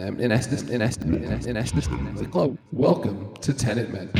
in essence, in essence, in essence, hello, welcome to Tenet Men.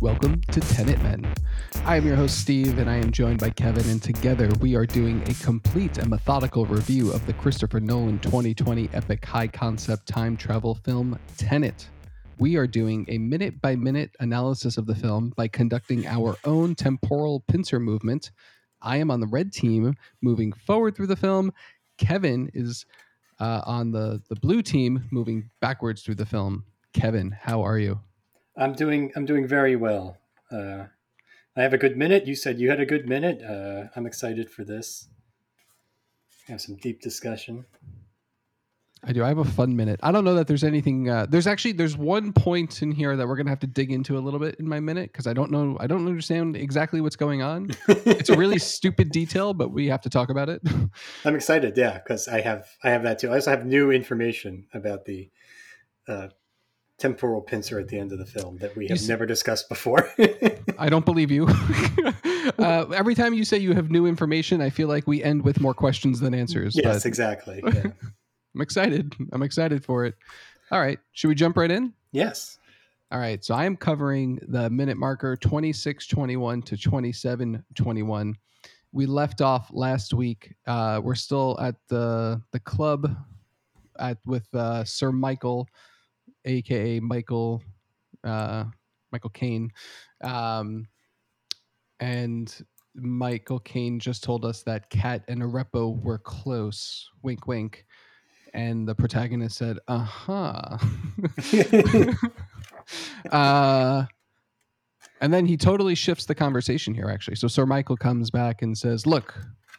Welcome to Tenet Men. I am your host, Steve, and I am joined by Kevin, and together we are doing a complete and methodical review of the Christopher Nolan 2020 epic high concept time travel film, Tenet. We are doing a minute by minute analysis of the film by conducting our own temporal pincer movement. I am on the red team moving forward through the film. Kevin is uh, on the, the blue team moving backwards through the film. Kevin, how are you? I'm doing I'm doing very well. Uh, I have a good minute. You said you had a good minute. Uh, I'm excited for this. Have some deep discussion. I do. I have a fun minute. I don't know that there's anything. Uh, there's actually there's one point in here that we're gonna have to dig into a little bit in my minute because I don't know. I don't understand exactly what's going on. it's a really stupid detail, but we have to talk about it. I'm excited. Yeah, because I have I have that too. I also have new information about the uh, temporal pincer at the end of the film that we have s- never discussed before. I don't believe you. uh, every time you say you have new information, I feel like we end with more questions than answers. Yes, but... exactly. Yeah. I'm excited. I'm excited for it. All right. Should we jump right in? Yes. All right. So I am covering the minute marker 2621 to 2721. We left off last week. Uh, we're still at the the club at with uh, Sir Michael aka Michael uh, Michael Caine, um, and Michael Caine just told us that Kat and Arepo were close. Wink, wink. And the protagonist said, "Uh-huh." uh And then he totally shifts the conversation here, actually. So Sir Michael comes back and says, "Look,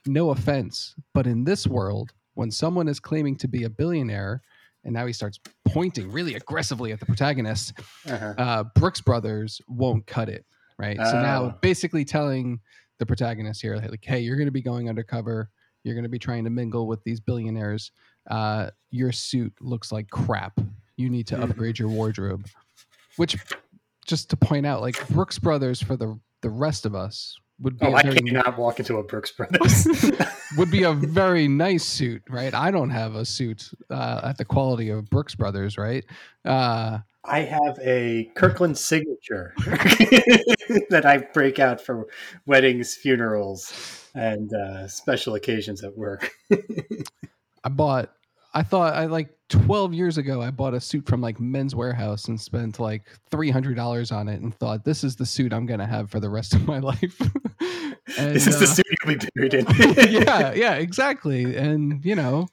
no offense, but in this world, when someone is claiming to be a billionaire." And now he starts pointing really aggressively at the protagonist. Uh-huh. Uh, Brooks Brothers won't cut it, right? So now oh. basically telling the protagonist here, like, hey, you're going to be going undercover. You're going to be trying to mingle with these billionaires. Uh, your suit looks like crap. You need to mm-hmm. upgrade your wardrobe. Which, just to point out, like Brooks Brothers for the the rest of us would be. Oh, I very, cannot walk into a Brooks Brothers. would be a very nice suit, right? I don't have a suit uh, at the quality of Brooks Brothers, right? Uh, I have a Kirkland signature that I break out for weddings, funerals, and uh, special occasions at work. I bought I thought I like 12 years ago I bought a suit from like Men's Wearhouse and spent like $300 on it and thought this is the suit I'm going to have for the rest of my life. and, this is uh, the suit you'll be buried in. yeah, yeah, exactly. And you know,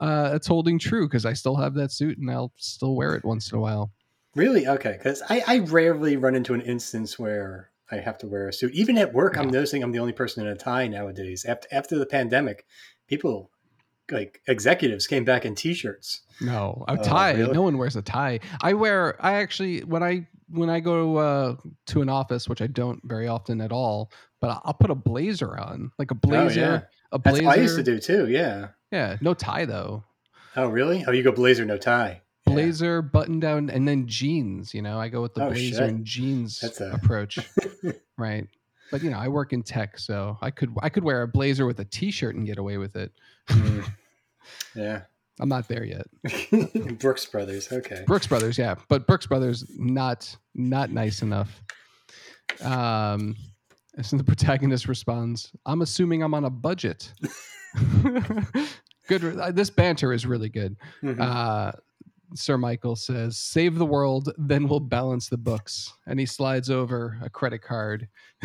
uh, it's holding true because I still have that suit and I'll still wear it once in a while. Really? Okay. Because I, I rarely run into an instance where I have to wear a suit. Even at work, yeah. I'm noticing I'm the only person in a tie nowadays. After after the pandemic, people like executives came back in t-shirts. No, a uh, tie. Uh, really? No one wears a tie. I wear. I actually when I when I go uh, to an office, which I don't very often at all, but I'll put a blazer on, like a blazer. Oh, yeah. A blazer. That's I used to do too. Yeah. Yeah. No tie though. Oh really? Oh, you go blazer, no tie. Blazer, yeah. button down, and then jeans. You know, I go with the oh, blazer shit. and jeans That's a... approach. right. But you know, I work in tech, so I could I could wear a blazer with a t-shirt and get away with it. Mm. Yeah. I'm not there yet. Brooks Brothers, okay. Brooks Brothers, yeah, but Brooks Brothers not not nice enough. Um, so the protagonist responds, "I'm assuming I'm on a budget." good. Uh, this banter is really good. Mm-hmm. Uh, Sir Michael says, "Save the world, then we'll balance the books." And he slides over a credit card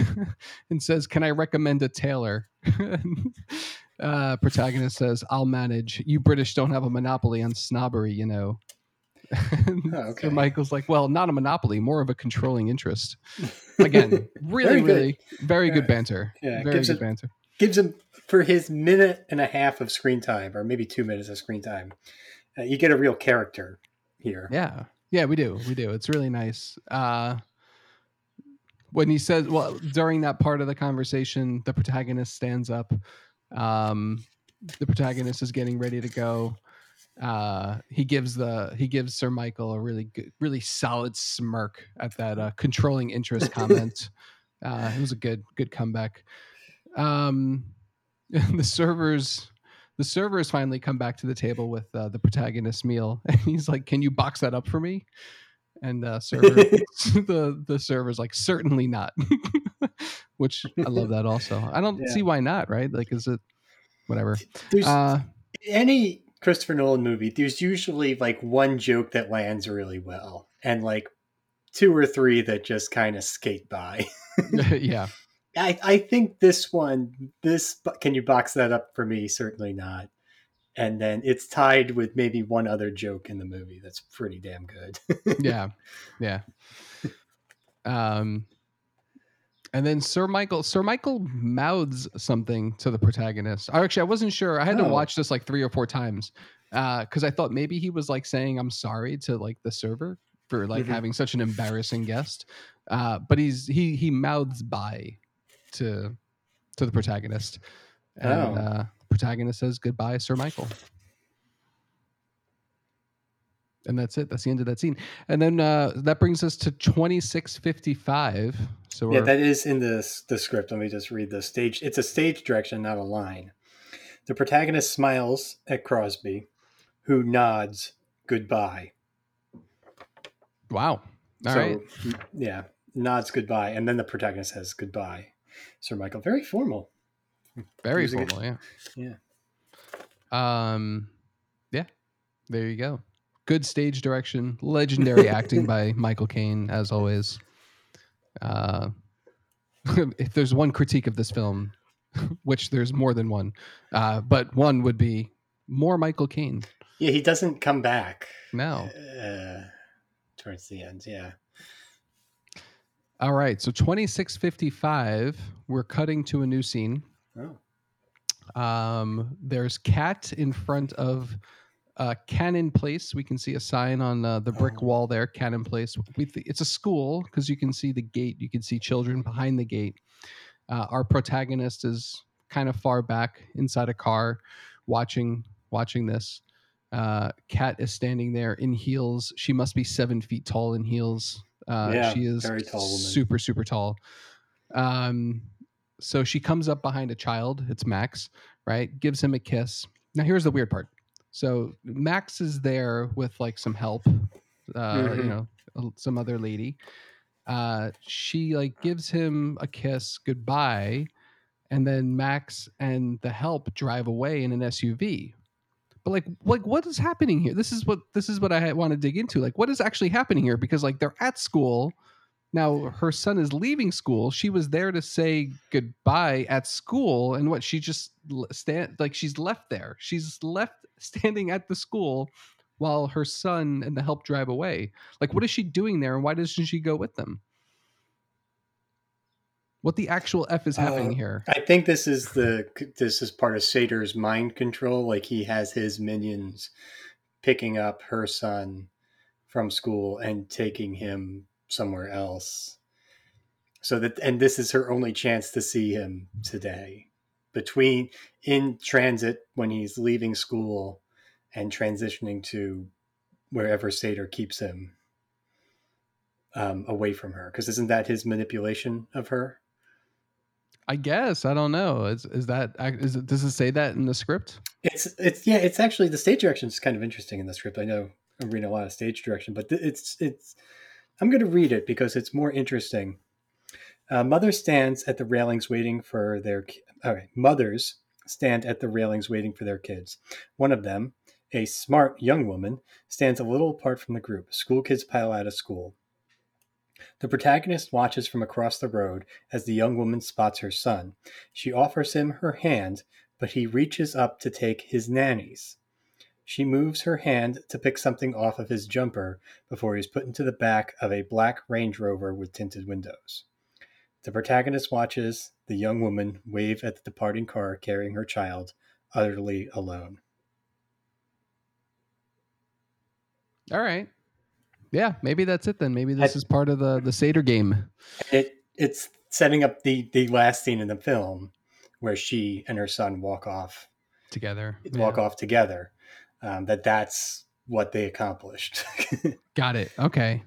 and says, "Can I recommend a tailor?" uh, protagonist says, "I'll manage. You British don't have a monopoly on snobbery, you know." oh, okay. So Michael's like, "Well, not a monopoly, more of a controlling interest." Again, really, very really, very good banter. Yeah, very good him, banter. Gives him for his minute and a half of screen time, or maybe two minutes of screen time. Uh, you get a real character here. Yeah, yeah, we do, we do. It's really nice. Uh, when he says, well, during that part of the conversation, the protagonist stands up um, the protagonist is getting ready to go, uh, he gives the he gives Sir Michael a really good, really solid smirk at that uh, controlling interest comment. uh, it was a good good comeback. Um, the servers the servers finally come back to the table with uh, the protagonist's meal, and he's like, "Can you box that up for me?" And uh, server, the the server's like, "Certainly not," which I love that also. I don't Yeah. see why not, right? Like, is it whatever? There's Uh, any Christopher Nolan movie, there's usually like one joke that lands really well, and like two or three that just kind of skate by. yeah, I, I think this one, this can you box that up for me? Certainly not. And then it's tied with maybe one other joke in the movie that's pretty damn good. yeah, yeah. Um, and then Sir Michael, Sir Michael mouths something to the protagonist. I actually, I wasn't sure. I had to Oh. watch this like three or four times because I thought maybe he was like saying I'm sorry to like the server for like Mhm. having such an embarrassing guest. Uh, but he's he he mouths by to to the protagonist, and Oh. uh, protagonist says goodbye, Sir Michael. And that's it. That's the end of that scene. And then uh, that brings us to 2655. So yeah, that is in the, the script. Let me just read the stage. It's a stage direction, not a line. The protagonist smiles at Crosby, who nods goodbye. wow. All so, right. yeah, nods goodbye. And then the protagonist says goodbye. Sir Michael, very formal. Very formal. Yeah. Yeah. Um, yeah. There you go. Good stage direction. Legendary acting by Michael Caine, as always. Uh, if there's one critique of this film, which there's more than one, uh, but one would be more Michael Caine. Yeah, he doesn't come back. No. Uh, towards the end, yeah. All right. So 2655, we're cutting to a new scene. Oh. Um, there's Kat in front of uh, Cannon Place. We can see a sign on uh, the brick Oh. wall there, Cannon Place. We th- it's a school because you can see the gate. You can see children behind the gate. Uh, our protagonist is kind of far back inside a car, watching watching this. Uh, Kat is standing there in heels. She must be seven feet tall in heels. Uh, Yeah, she is very tall woman. super super tall. Um, so she comes up behind a child. It's Max, right? Gives him a kiss. Now here's the weird part. So Max is there with like some help, uh, you Mhm. know, some other lady. Uh, she like gives him a kiss goodbye, and then Max and the help drive away in an SUV. But like, like what is happening here? This is what this is what I want to dig into. Like, what is actually happening here? Because like they're at school now. Her son is leaving school. She was there to say goodbye at school, and what she just stand like she's left there. She's left standing at the school while her son and the help drive away. Like, what is she doing there, and why doesn't she go with them? What the actual f is happening Uh, here? I think this is the this is part of Sator's mind control. Like he has his minions picking up her son from school and taking him somewhere else. So that and this is her only chance to see him today. Between in transit when he's leaving school and transitioning to wherever Sator keeps him um, away from her. Because isn't that his manipulation of her? I guess I don't know. Is is that is it, does it say that in the script? It's it's yeah, it's actually the stage direction is kind of interesting in the script. I know I'm reading a lot of stage direction, but it's it's I'm going to read it because it's more interesting. Uh, mother stands at the railings waiting for their ki- all right. Mothers stand at the railings waiting for their kids. One of them, a smart young woman, stands a little apart from the group. School kids pile out of school. The protagonist watches from across the road as the young woman spots her son. She offers him her hand, but he reaches up to take his nanny's. She moves her hand to pick something off of his jumper before he's put into the back of a black Range Rover with tinted windows. The protagonist watches the young woman wave at the departing car carrying her child, utterly alone. All right. Yeah, maybe that's it then. Maybe this I- is part of the the Sator game. It it's setting up the the last scene in the film where she and her son walk off together. walk Yeah. off together. um, that that's what they accomplished. Got it. Okay.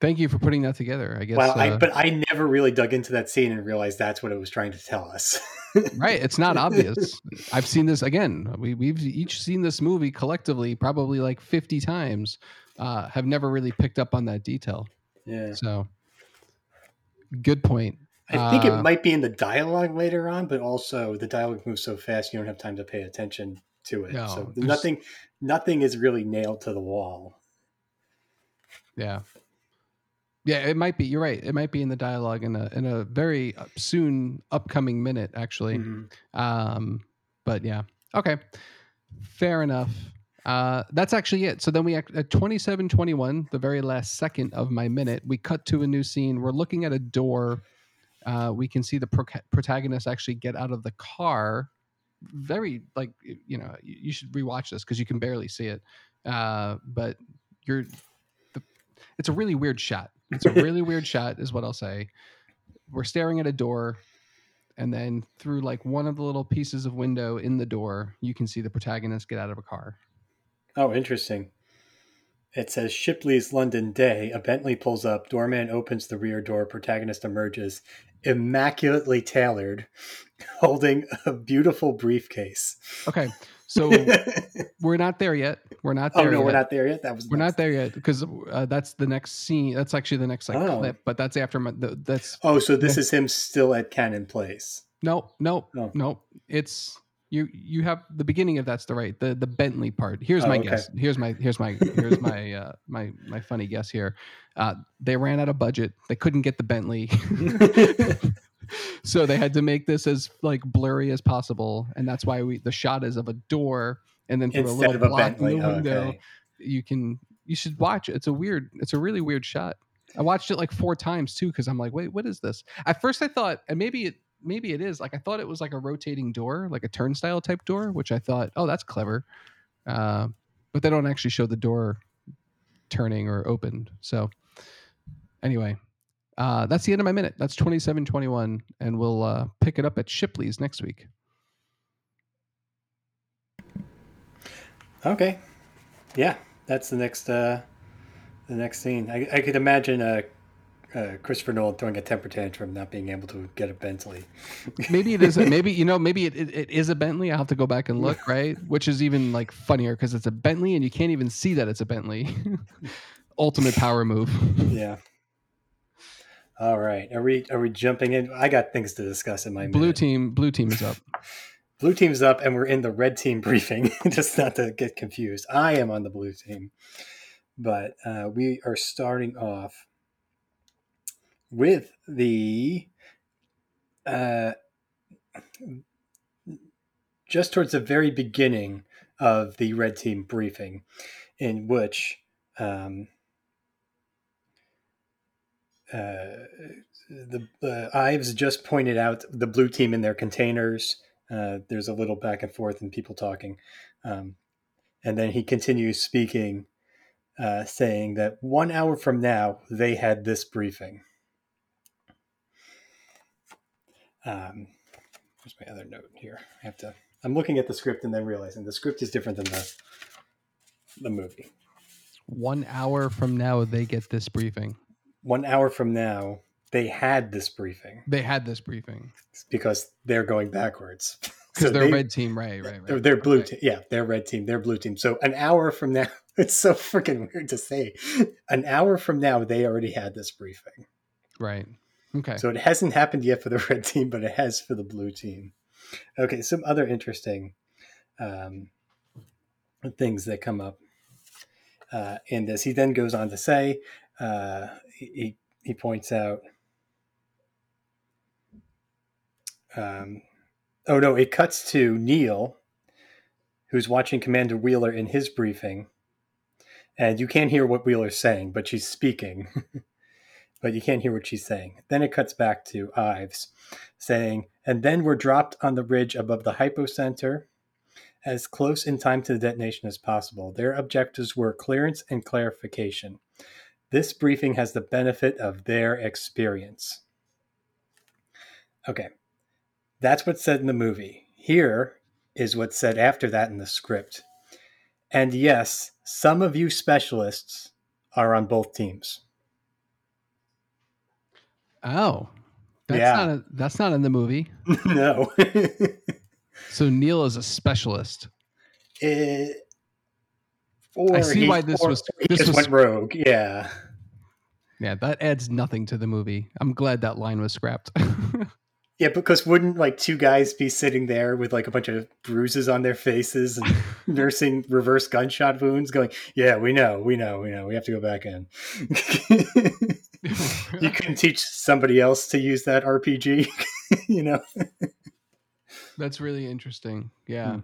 Thank you for putting that together. I guess. well, uh, I, but I never really dug into that scene and realized that's what it was trying to tell us. right. It's not obvious. I've seen this again. We, we've each seen this movie collectively probably like 50 times. Uh, have never really picked up on that detail. Yeah. So, good point. I think Uh, it might be in the dialogue later on, but also the dialogue moves so fast you don't have time to pay attention to it. No, so nothing, nothing is really nailed to the wall. Yeah. Yeah, it might be. You're right. It might be in the dialogue in a in a very uh, soon upcoming minute, actually. Mhm. Um, but yeah, okay, fair enough. Uh, that's actually it. So then we act- at twenty seven twenty one, the very last second of my minute, we cut to a new scene. We're looking at a door. Uh, we can see the pro- protagonist actually get out of the car. Very like you know you, you should rewatch this because you can barely see it. Uh, but you're the, it's a really weird shot. It's a really weird shot, is what I'll say. We're staring at a door and then through like one of the little pieces of window in the door you can see the protagonist get out of a car Oh, interesting. It says Shipley's London Day. A Bentley pulls up. Doorman opens the rear door. Protagonist emerges, immaculately tailored, holding a beautiful briefcase. okay so we're not there yet we're not there. oh no, yet. we're not there yet. That was we're not there yet because uh, that's the next scene that's actually the next like Oh. clip but that's after my the, that's Oh, so this is him still at Cannon Place. no no Oh. no it's you you have the beginning of that's the right the the bentley part here's Oh, my okay. guess here's my here's my here's my uh my my funny guess here uh they ran out of budget they couldn't get the bentley so they had to make this as like blurry as possible and that's why we the shot is of a door and then through a little of a block in the Oh, window okay. you can you should watch it. It's a weird it's a really weird shot. I watched it like four times too because i'm like wait what is this? At first i thought and maybe it maybe it is like i thought it was like a rotating door like a turnstile type door which i thought oh that's clever. Uh, but they don't actually show the door turning or opened so anyway uh, that's the end of my minute that's 2721 and we'll uh, pick it up at shipley's next week Okay. Yeah, that's the next uh the next scene. I, I could imagine uh, uh, Christopher Nolan throwing a temper tantrum, not being able to get a Bentley. maybe it is maybe you know maybe it, it, it is a bentley i'll have to go back and look right which is even like funnier because it's a bentley and you can't even see that it's a bentley ultimate power move Yeah. All right. Are we are we jumping in? I got things to discuss in my mind. blue minute. team blue team is up Blue team's up, and we're in the red team briefing. Just not to get confused. I am on the blue team, but uh, we are starting off with the uh, just towards the very beginning of the red team briefing, in which um, uh, the uh, Ives just pointed out the blue team in their containers. Uh, there's a little back and forth and people talking. Um, and then he continues speaking, uh, saying that one hour from now, they had this briefing. Um, where's my other note here? I have to. I'm looking at the script and then realizing the script is different than the the movie. one hour from now they get this briefing One hour from now, they had this briefing they had this briefing because they're going backwards. because So they're they- red team right right right They're, they're blue Okay. team. Yeah, they're red team. They're blue team. So an hour from now, it's so freaking weird to say. An hour from now, they already had this briefing. right okay So it hasn't happened yet for the red team, but it has for the blue team. Okay, some other interesting um, things that come up uh, in this. He then goes on to say, uh, he, he points out, um, oh no, it cuts to Neil, who's watching Commander Wheeler in his briefing. And you can't hear what Wheeler's saying, but she's speaking. but you can't hear what she's saying. Then it cuts back to Ives saying, and then we're dropped on the ridge above the hypocenter as close in time to the detonation as possible. Their objectives were clearance and clarification. This briefing has the benefit of their experience. Okay, that's what's said in the movie. Here is what's said after that in the script. And yes, some of you specialists are on both teams. Oh, that's Yeah. not a, that's not in the movie. no. So Neil is a specialist. Eh, or I see he- why this was- this was- went rogue. Yeah. Yeah, that adds nothing to the movie. I'm glad that line was scrapped. Yeah, because wouldn't like two guys be sitting there with like a bunch of bruises on their faces and nursing reverse gunshot wounds, going, "Yeah, we know, we know, we know, we have to go back in." you couldn't teach somebody else to use that RPG, you know? That's really interesting. Yeah. Hmm.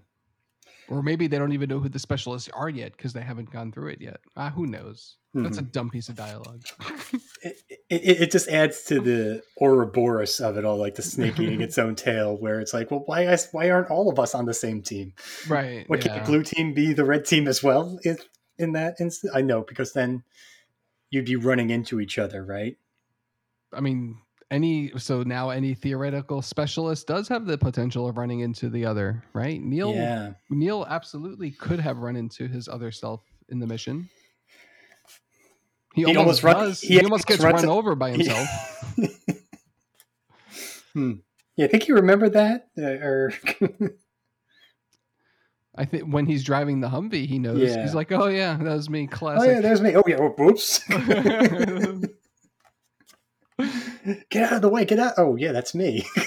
Or maybe they don't even know who the specialists are yet because they haven't gone through it yet. Ah, who knows? That's a Mm-hmm. dumb piece of dialogue. It, it, it just adds to the Ouroboros of it all, like the snake eating its own tail, where it's like, well, why is- why aren't all of us on the same team? right. What yeah. can't blue team be the red team as well? In, in that instance, I know because then you'd be running into each other, right? I mean, any so now any theoretical specialist does have the potential of running into the other, right? Neil Yeah, Neil absolutely could have run into his other self in the mission. He, He almost, almost he He, almost gets run it- over by himself. hmm. Yeah, I think you remember that, uh, or I think when he's driving the Humvee, he knows. Yeah. He's like, "Oh yeah, that was me." Classic. Oh yeah, there's me. Oh yeah, oh, whoops. get out of the way. Get out. Oh yeah, that's me.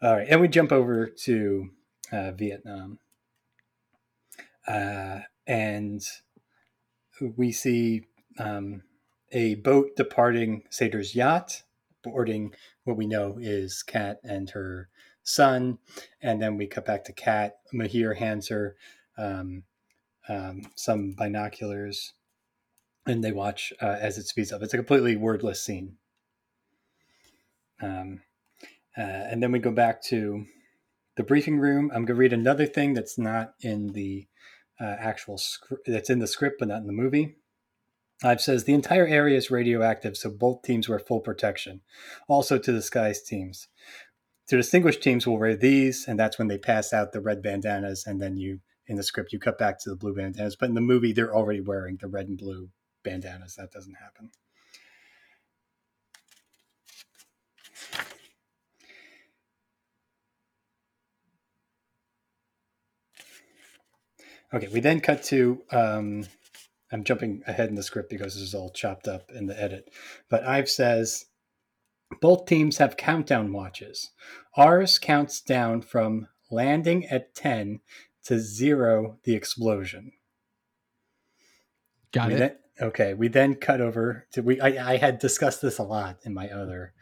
All right, and we jump over to uh, Vietnam, uh, and we see um, a boat departing Sator's yacht, boarding what we know is Kat and her son, and then we cut back to Kat. Mahir hands her um, um, some binoculars, and they watch uh, as it speeds up. It's a completely wordless scene. Um, uh, and then we go back to the briefing room. I'm going to read another thing that's not in the uh, actual script, that's in the script, but not in the movie. It says the entire area is radioactive, so both teams wear full protection. Also to disguised teams. To distinguished teams will wear these, and that's when they pass out the red bandanas, and then you, in the script, you cut back to the blue bandanas. But in the movie, they're already wearing the red and blue bandanas. That doesn't happen. Okay, we then cut to. Um, I'm jumping ahead in the script because this is all chopped up in the edit. But Ives says both teams have countdown watches. Ours counts down from landing at 10 to zero the explosion. Got We it. then- okay, we then cut over to we. I, I had discussed this a lot in my other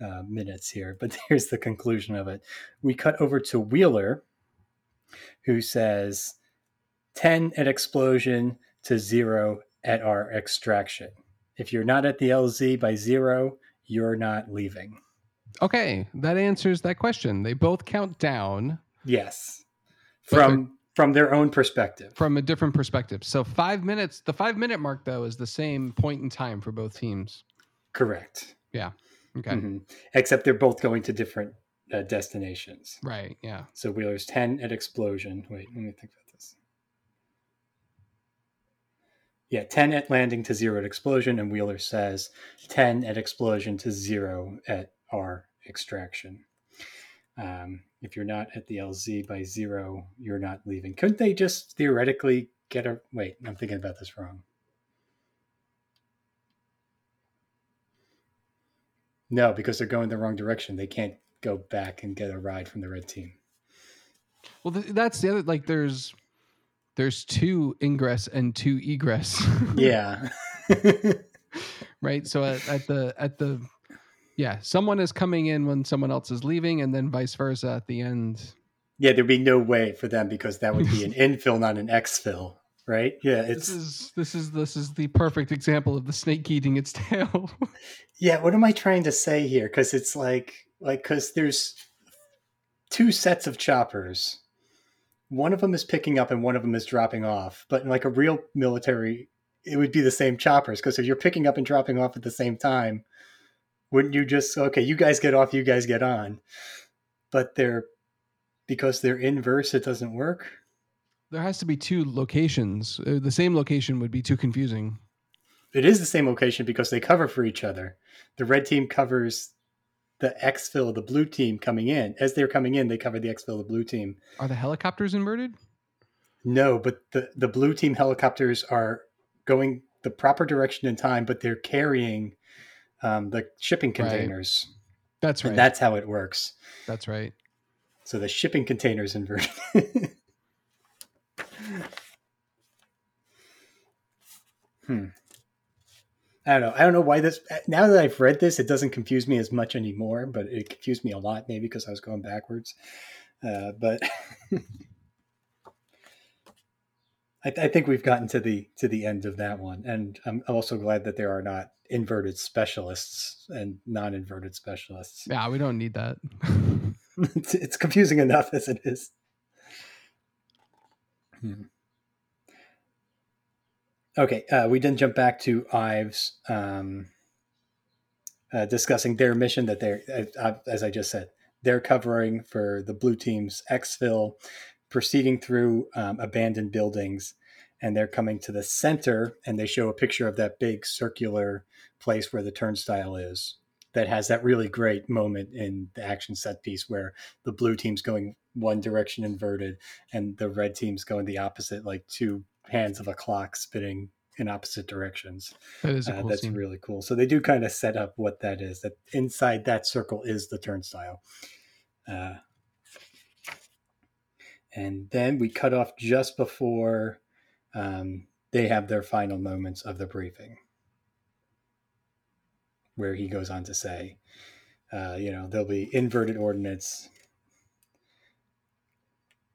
uh, minutes here, but here's the conclusion of it. We cut over to Wheeler, who says ten at explosion to zero at our extraction. If you're not at the LZ by zero, you're not leaving. Okay, that answers that question. They both count down Yes, from from their own perspective. from a different perspective. So five minutes. The five minute mark though is the same point in time for both teams. Correct. Yeah. Okay. Mhm. Except they're both going to different uh, destinations. Right. Yeah. So Wheeler's 10 at explosion. Wait, let me think about this. Yeah, 10 at landing to zero at explosion, and Wheeler says 10 at explosion to zero at our extraction. Um, if you're not at the LZ by zero, you're not leaving. Couldn't they just theoretically get a. Wait, I'm thinking about this wrong. No, because they're going the wrong direction. They can't go back and get a ride from the red team. Well, th- that's the other. Like, there's there's two ingress and two egress. Yeah. right. So at, at the at the yeah, someone is coming in when someone else is leaving, and then vice versa at the end. yeah, there'd be no way for them because that would be an infil, not an exfil, right? Yeah, This is this is this is the perfect example of the snake eating its tail. yeah. What am I trying to say here? Because it's like like because there's two sets of choppers. One of them is picking up and one of them is dropping off. But in like a real military, it would be the same choppers because if you're picking up and dropping off at the same time, wouldn't you just okay? You guys get off, you guys get on. But they're because they're inverse, it doesn't work. There has to be two locations. Uh, The same location would be too confusing. It is the same location because they cover for each other. The red team covers the exfil of the blue team coming in. As they're coming in, they cover the exfil of the blue team. Are the helicopters inverted? No, but the, the blue team helicopters are going the proper direction in time, but they're carrying um, the shipping Right. containers. That's right. And that's how it works. That's right. So the shipping containers inverted. hmm. I don't know. I don't know why this. Now that I've read this, it doesn't confuse me as much anymore. But it confused me a lot, maybe because I was going backwards. Uh, but I, I think we've gotten to the to the end of that one, and I'm also glad that there are not inverted specialists and non-inverted specialists. Yeah, we don't need that. it's, it's confusing enough as it is. Hmm. Okay, uh, we then jump back to Ives um, uh, discussing their mission that they're, uh, uh, as I just said, they're covering for the blue team's exfil, proceeding through um, abandoned buildings, and they're coming to the center, and they show a picture of that big circular place where the turnstile is that has that really great moment in the action set piece where the blue team's going one direction inverted and the red team's going the opposite, like two hands of a clock spinning in opposite directions. That is Uh, that's scene. really cool. So they do kind of set up what that is. That inside that circle is the turnstile. Uh, and then we cut off just before um, they have their final moments of the briefing, where he goes on to say, uh, you know, there'll be inverted ordinance.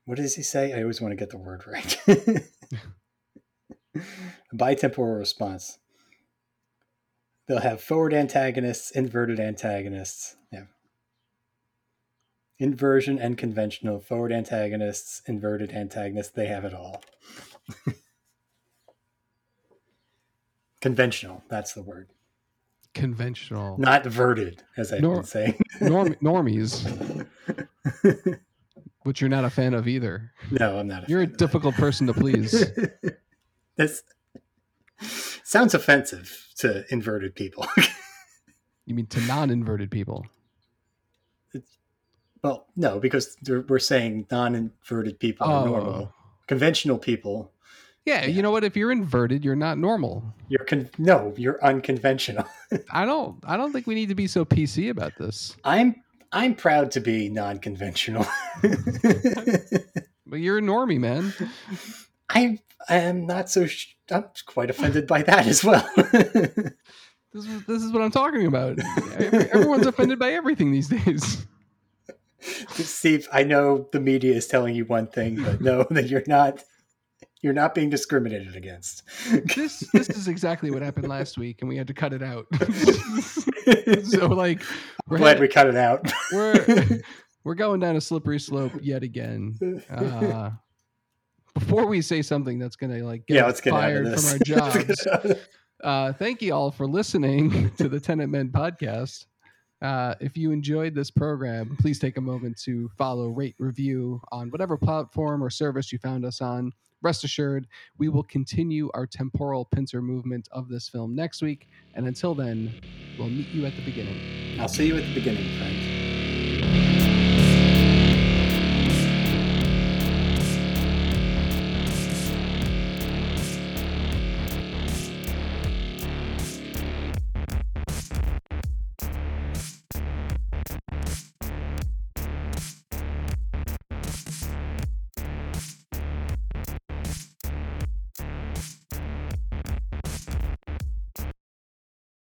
What does he say? I always want to get the word right. Bitemporal response. They'll have forward antagonists, inverted antagonists. Yeah. Inversion and conventional, forward antagonists, inverted antagonists, they have it all. conventional, that's the word. Conventional. Not verted, as I've Nor- been saying. Norm- normies, which you're not a fan of either. no, I'm not. You're a of that. difficult person to please. this sounds offensive to inverted people. You mean to non-inverted people? well, no, because we're saying non-inverted people are oh. normal. Conventional people, Yeah, you know what? If you're inverted, you're not normal. you're con- no, you're unconventional. I don't. I don't think we need to be so PC about this. I'm I'm proud to be non-conventional. But you're a normie, man. I I am not so. Sh- I'm quite offended by that as well. This is this is what I'm talking about. Everyone's offended by everything these days. Steve, I know the media is telling you one thing, but know that you're not. You're not being discriminated against. This this is exactly what happened last week, and we had to cut it out. so like, we're Glad headed- we cut it out. we're we're going down a slippery slope yet again. Uh, before we say something that's gonna like get yeah, let's get fired from our jobs, uh, thank you all for listening to the Tenet Men podcast. Uh, if you enjoyed this program, please take a moment to follow, rate, review on whatever platform or service you found us on. Rest assured, we will continue our temporal pincer movement of this film next week. And until then, we'll meet you at the beginning. I'll see you at the beginning, friend.